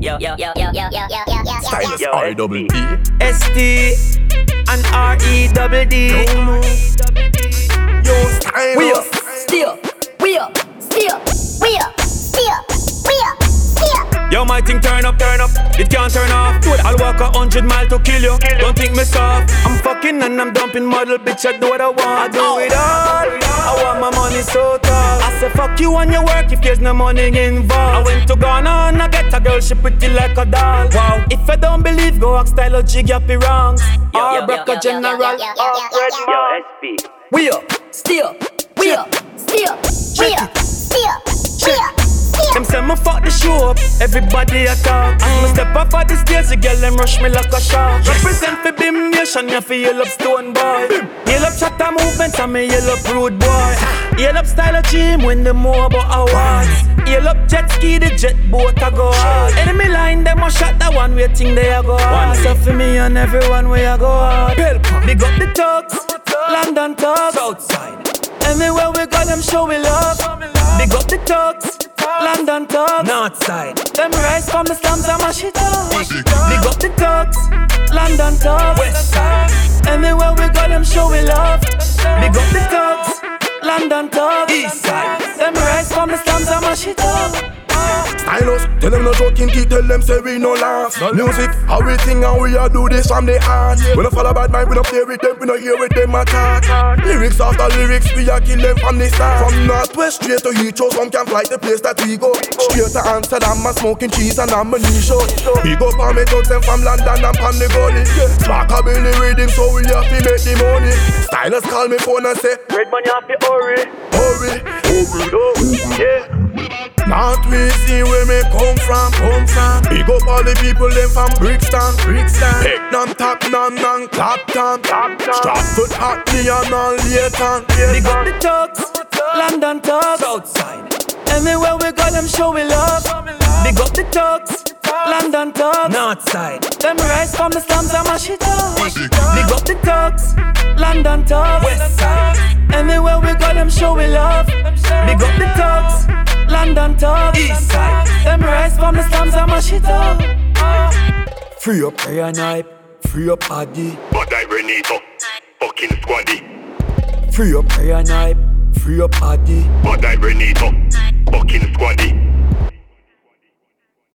yo, yo, yo, yo, yo, yo, yo, yo, yo, Stylus R double D. S T and R E double D. Yo, Stylus. We up. Steal, we up, steal, we up, steal, we up, steal. Yo, my thing turn up, turn up. It can't turn off. I'll walk a hundred mile to kill you. Don't think me soft. I'm fucking and I'm dumping model bitch. I do what I want. I do it all. I want my money so tall. I say fuck you on your work if there's no money involved. I went to Ghana and I get a girl she pretty like a doll. Wow. If I don't believe, go ask style or jig up wrong. Or broke a general. Yo, SP. We up. Steal, we up, steal, we up, steal, we up, steal. Them say me fuck the show up, everybody a talk. Me step off of the stage, the girl them rush me like a shark. Represent for Bim Nation, you feel yell up stone boy. Up chatter movement, and me yell up rude boy. Yell up style of gym when the more about awards. Yell up jet ski, the jet boat a go hard. Enemy line, them a shot that one way thing they a go hard. So for me and everyone we a go hard. Big up the thugs, London thugs. Southside. Anywhere we go, them show we love. Big up the thugs, London thugs. Northside. Them rise from the slums and mash it up. Big up the thugs, London thugs. Westside. Anywhere we go, them show we love. Big up the thugs, London thugs. Eastside. Them rise from the slums and mash it up. Stylus, tell them no joking, keep tell them say we no laugh. Music, how we sing and we a do this from the heart. We no follow bad mind, we no play with them, we no hear with them attack. Lyrics after lyrics, we a kill them from the start. From northwest straight to Heathrow, some can fly the place that we go. Straight to Amsterdam, I'm smoking cheese and I'm a niche Big up on me thugs them from London and from the gully. Spark a belly rhythm, so we have to make the money. Stylus call me phone and say, Reddman, you have to hurry. hurry, hurry. Yeah. Not we see where me come from, come from. Big up all the people them from Brixton, Brixton. Peckham, Tottenham, and Clapton, Clapton. Stratford, Hackney, and all Leyton. Big up the thugs, London thugs. Southside. Anywhere we go, them show we love. Big up the thugs, London thugs. Northside. Them rise from the slums and mash it up. Big up the thugs, London thugs. Westside. Anywhere we go, them show we love. Them rise from the slums and mash it up. Ah. Free up prayer night, free up Aggie. But I Renito, fucking squaddy. Free up prayer night, free up Aggie. But I Renito, fucking squaddy.